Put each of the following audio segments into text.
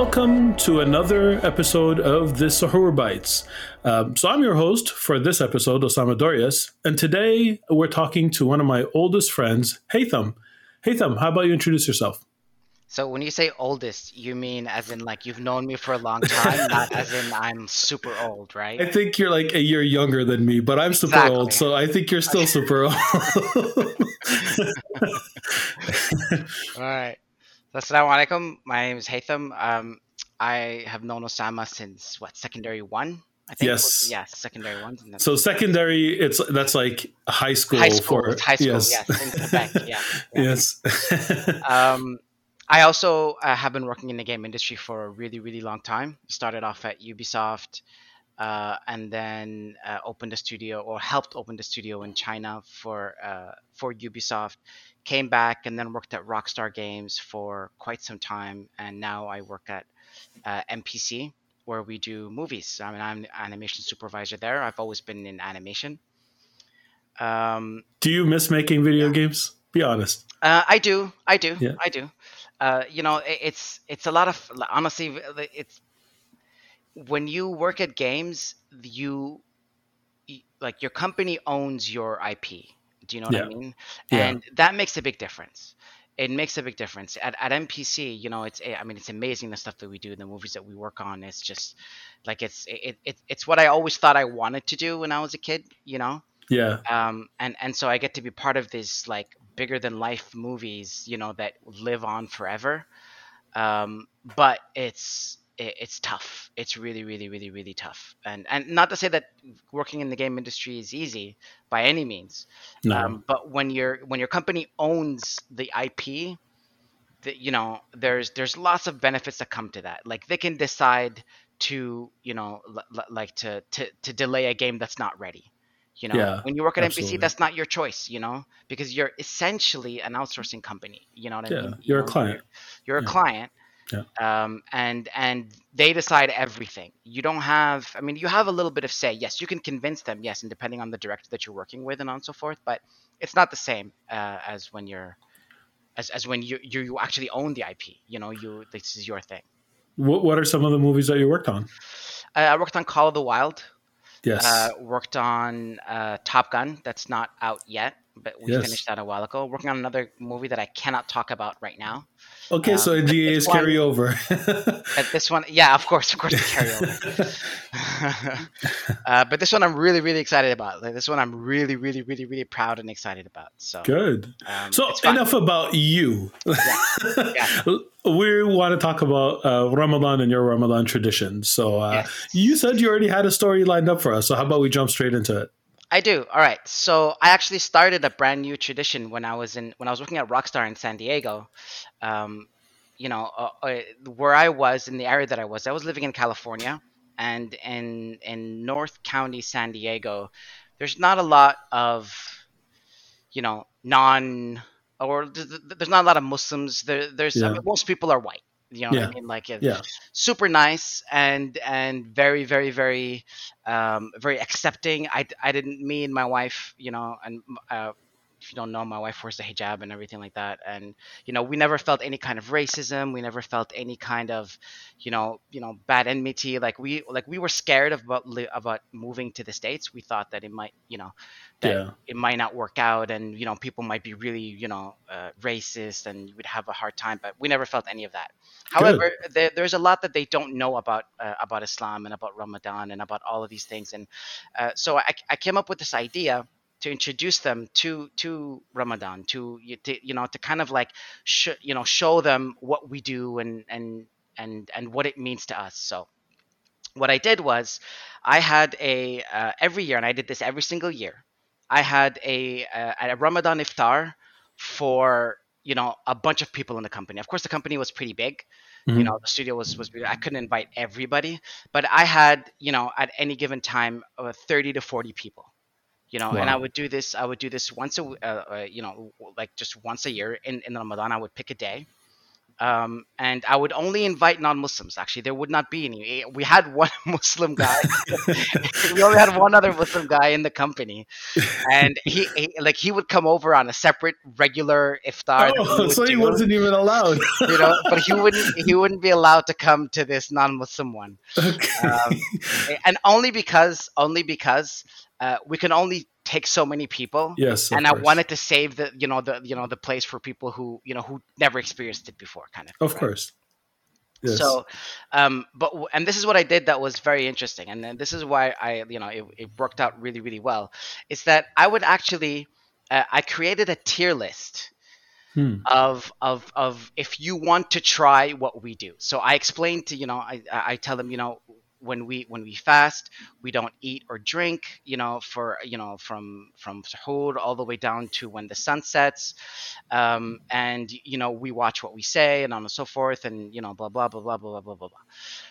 welcome to another episode of the Suhoor Bites. Um, so, I'm your host for this episode, Osama Dorias, and today we're talking to one of my oldest friends, Hytham. Hytham, how about you introduce yourself? So, when you say oldest, you mean as in like you've known me for a long time, not as in I'm super old, right? I think you're like a year younger than me, but I'm super exactly. old, so I think you're still super old. All right. Assalamu alaikum. My name is Hytham. Um, I have known Osama since what secondary one. I think yes. yeah, secondary one. So secondary, it's that's like high school. High school. For, high school. Yes. yes in Quebec. Yeah. yeah. Yes. um, I also uh, have been working in the game industry for a really, really long time. Started off at Ubisoft, uh, and then uh, opened a studio or helped open the studio in China for uh, for Ubisoft came back and then worked at Rockstar Games for quite some time, and now I work at uh, MPC where we do movies. I mean, I'm animation supervisor there. I've always been in animation. Um, do you miss making video yeah. games? Be honest. Uh, I do. I do. Yeah. I do. Uh, you know, it, it's it's a lot of honestly, it's when you work at games, you like your company owns your IP do you know what yeah. I mean? And yeah. that makes a big difference. It makes a big difference at, at MPC. You know, it's I mean, it's amazing the stuff that we do, the movies that we work on. It's just like it's it, it it's what I always thought I wanted to do when I was a kid. You know. Yeah. Um. And and so I get to be part of these like bigger than life movies. You know that live on forever. Um. But it's it, it's tough. It's really, really, really, really tough. And and not to say that working in the game industry is easy by any means. No. Um, but when your when your company owns the IP, that you know there's there's lots of benefits that come to that. Like they can decide to you know l- like to, to to delay a game that's not ready. You know, yeah, when you work at absolutely. MPC, that's not your choice. You know, because you're essentially an outsourcing company. You know what I yeah, mean? You're you a client. You're, you're yeah. a client, yeah. Um, and and they decide everything. You don't have. I mean, you have a little bit of say. Yes, you can convince them. Yes, and depending on the director that you're working with and on and so forth. But it's not the same uh, as when you're as, as when you, you you actually own the IP. You know, you this is your thing. What What are some of the movies that you worked on? Uh, I worked on Call of the Wild. Yes. Uh, worked on uh, Top Gun. That's not out yet, but we yes. finished that a while ago. Working on another movie that I cannot talk about right now. Okay, um, so NDA is carryover. at this one, yeah, of course, of course, carryover. uh, but this one, I'm really, really excited about. Like, this one, I'm really, really, really, really proud and excited about. So good. Um, so enough about you. Yeah. Yeah. we want to talk about uh, Ramadan and your Ramadan tradition. So uh, yes. you said you already had a story lined up for us. So how about we jump straight into it? I do. All right. So I actually started a brand new tradition when I was in when I was working at Rockstar in San Diego. Um, you know, uh, uh, where I was in the area that I was, I was living in California, and in in North County, San Diego, there's not a lot of, you know, non or there's not a lot of Muslims. There, there's yeah. I mean, most people are white. You know yeah. what I mean? Like yeah. super nice and and very very very um, very accepting. I, I didn't me and my wife, you know, and uh, if you don't know, my wife wears the hijab and everything like that. And you know, we never felt any kind of racism. We never felt any kind of, you know, you know, bad enmity. Like we like we were scared about about moving to the states. We thought that it might, you know, that yeah. it might not work out, and you know, people might be really, you know, uh, racist, and we'd have a hard time. But we never felt any of that. However, there, there's a lot that they don't know about uh, about Islam and about Ramadan and about all of these things. And uh, so I, I came up with this idea to introduce them to to Ramadan, to, to you know to kind of like sh- you know show them what we do and and and and what it means to us. So what I did was I had a uh, every year, and I did this every single year. I had a uh, a Ramadan iftar for you know a bunch of people in the company. Of course, the company was pretty big. Mm-hmm. You know, the studio was was I couldn't invite everybody, but I had you know at any given time uh, thirty to forty people you know wow. and i would do this i would do this once a uh, uh, you know like just once a year in, in ramadan i would pick a day Um, and I would only invite non-Muslims. Actually, there would not be any. We had one Muslim guy. we only had one other Muslim guy in the company, and he, he like he would come over on a separate regular iftar. Oh, so he do, wasn't even allowed. you know, but he wouldn't he wouldn't be allowed to come to this non-Muslim one. Okay. Um, and only because only because uh, we can only take so many people. Yes, and course. I wanted to save the you know the you know the place for people who you know who never experienced it before, kind of. Of right? course. Yes. So, um, but and this is what I did that was very interesting, and then this is why I you know it, it worked out really really well. Is that I would actually uh, I created a tier list. Hmm. of of of if you want to try what we do. So I explained to you know I I tell them you know when we when we fast we don't eat or drink you know for you know from from suhoor all the way down to when the sun sets. Um, and you know we watch what we say and on and so forth and you know blah blah blah blah blah blah blah blah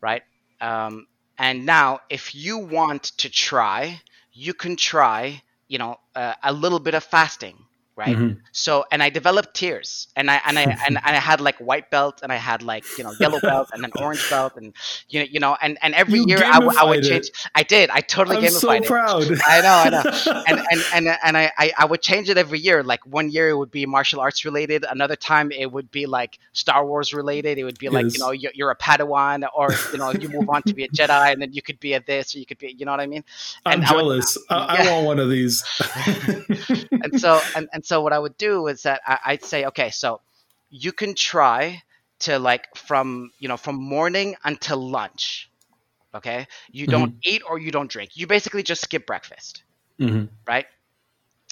right? Um, and now if you want to try you can try you know uh, a little bit of fasting right? Mm-hmm. so and i developed tiers and i and i and, and, i had like white belt and i had like you know yellow belt and then orange belt and you know you know and and every you year I, w- I would change. It. i did. I totally I'm gamified so it. proud. I know i know. And and and, and I, I i would change it every year. Like one year it would be martial arts related another time it would be like star wars related. It would be like yes. you know you're, you're, a padawan or you know you move on to be a jedi and then you could be a this or you could be you know what i mean? And i'm jealous I, would, I, I want one of these. And so and, and so what I would do is that I, would say, okay, so you can try to like from you know from morning until lunch. Okay, you mm-hmm. don't eat or you don't drink. You basically just skip breakfast, mm-hmm. right?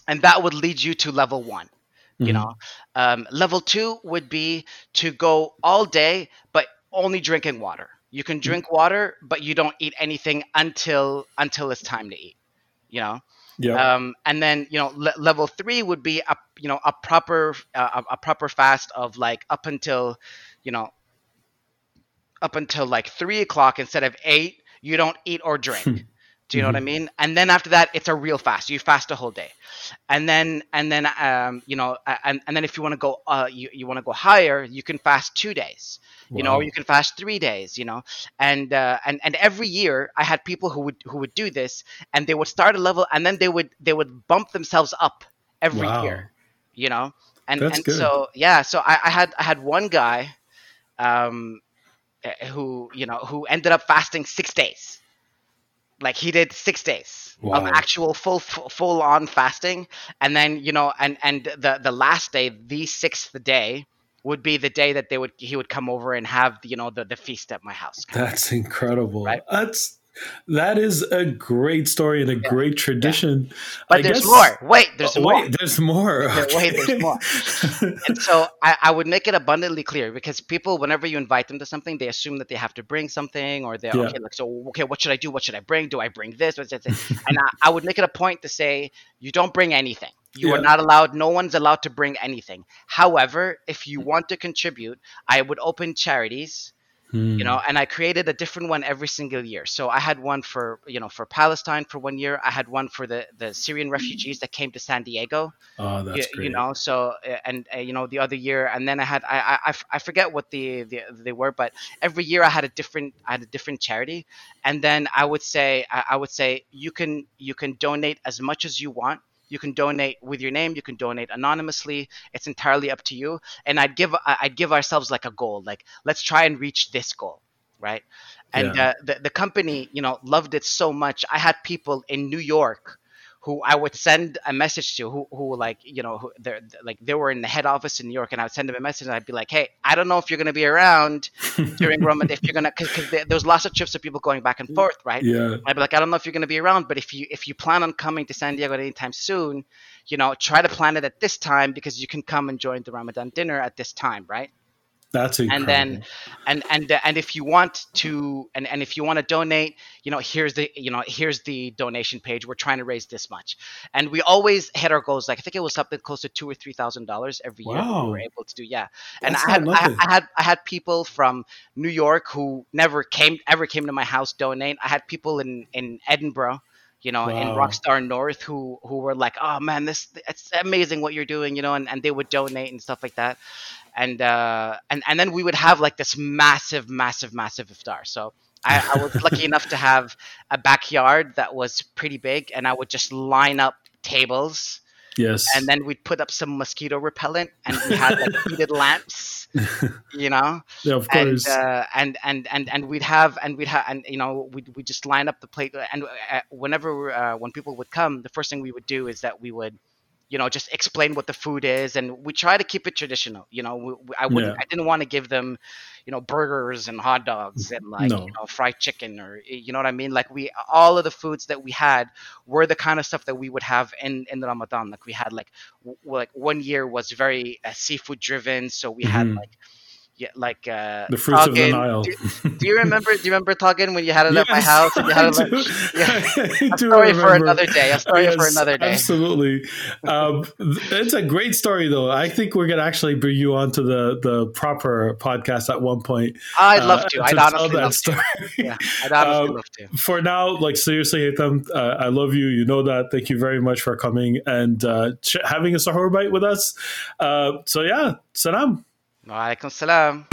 And that would lead you to level one. Mm-hmm. You know, um, level two would be to go all day, but only drinking water. You can mm-hmm. drink water, but you don't eat anything until until it's time to eat. You know, yeah. Um, and then you know le- level three would be a you know a proper uh, a, a proper fast of like up until you know up until like three o'clock instead of eight. You don't eat or drink. Do you know mm-hmm. what I mm-hmm. mean? And then after that, it's a real fast. You fast a whole day, and then and then um, you know, and, and then if you want to go, uh, you, you want to go higher, you can fast two days, you know, or you can fast three days, you know, and uh, and and every year I had people who would who would do this, and they would start a level, and then they would they would bump themselves up every wow. year, you know, and That's and good. so yeah, so I, I had I had one guy, um, eh, who you know who ended up fasting six days like he did six days wow. of actual full full on fasting, and then you know, and and the the last day, the sixth day, would be the day that they would he would come over and have you know the the feast at my house. That's incredible. Right? That's that is a great story and a yeah. great tradition. Yeah. But I there's guess, more. Wait, there's oh, more. Wait, there's more. Okay. Wait, there's more. and so I, I, would make it abundantly clear because people, whenever you invite them to something, they assume that they have to bring something or they're yeah. okay, like, so, okay, what should I do? What should I bring? Do I bring this? and I, I, would make it a point to say, you don't bring anything. You are not allowed, no one's allowed to bring anything. However, if you mm. want to contribute, I would open charities you know hmm. and i created a different one every single year so i had one for you know for palestine for one year i had one for the the syrian refugees that came to san diego oh that's you, great. you know so uh, and uh, you know the other year and then i had I, I i forget what the, the they were but every year i had a different i had a different charity and then i would say I, I would say you can you can donate as much as you want you can donate with your name. You can donate anonymously. It's entirely up to you. And I'd give I'd give ourselves like a goal. Like let's try and reach this goal, right? And yeah. uh, the the company, you know, loved it so much. I had people in New York who I would send a message to who, who like you know who they're like they were in the head office in New York and I would send them a message and I'd be like hey I don't know if you're gonna be around during Ramadan if you're gonna because there's lots of trips of people going back and forth right? Yeah I'd be like I don't know if you're gonna be around but if you if you plan on coming to San Diego anytime soon you know try to plan it at this time because you can come and join the Ramadan dinner at this time right that's incredible. And then, and and and if you want to, and and if you want to donate, you know, here's the you know here's the donation page. We're trying to raise this much, and we always hit our goals. Like I think it was something close to two or three thousand dollars every year. We were able to do, yeah. And I had, I, I had I had people from New York who never came ever came to my house donate. I had people in in Edinburgh you know, in Rockstar North who who were like, "Oh man, this it's amazing what you're doing," you know, and, and they would donate and stuff like that. And uh and and then we would have like this massive massive massive iftar. So I, I was lucky enough to have a backyard that was pretty big and I would just line up tables Yes. and then we'd put up some mosquito repellent and we had like heated lamps, you know yeah, of and course. uh, and and and and we'd have and we'd have and you know we we just line up the plate and uh, whenever uh, when people would come, the first thing we would do is that we would you know just explain what the food is and we try to keep it traditional you know we, i wouldn't Yeah. i didn't want to give them you know burgers and hot dogs and like No. you know fried chicken or you know what i mean like we all of the foods that we had were the kind of stuff that we would have in in ramadan like we had like w- like one year was very uh, seafood driven so we had Mhm. like yeah, like uh, the fruits of the. Nile. Do, do you remember? Do you remember Tagin when you had it at my house? And you had it do. yeah. I a story for another day. A story for another day. Absolutely. Um, it's a great story, though. I think we're going to actually bring you onto the, the proper podcast at one point. I'd uh, love to. I'd tell honestly that love story. to. Yeah, I'd honestly Um, love to. For now, like seriously, Hytham, uh, I love you. You know that. Thank you very much for coming and uh, ch- having a suhoor bite with us. Uh, so yeah, salam. Wa alaikum salam.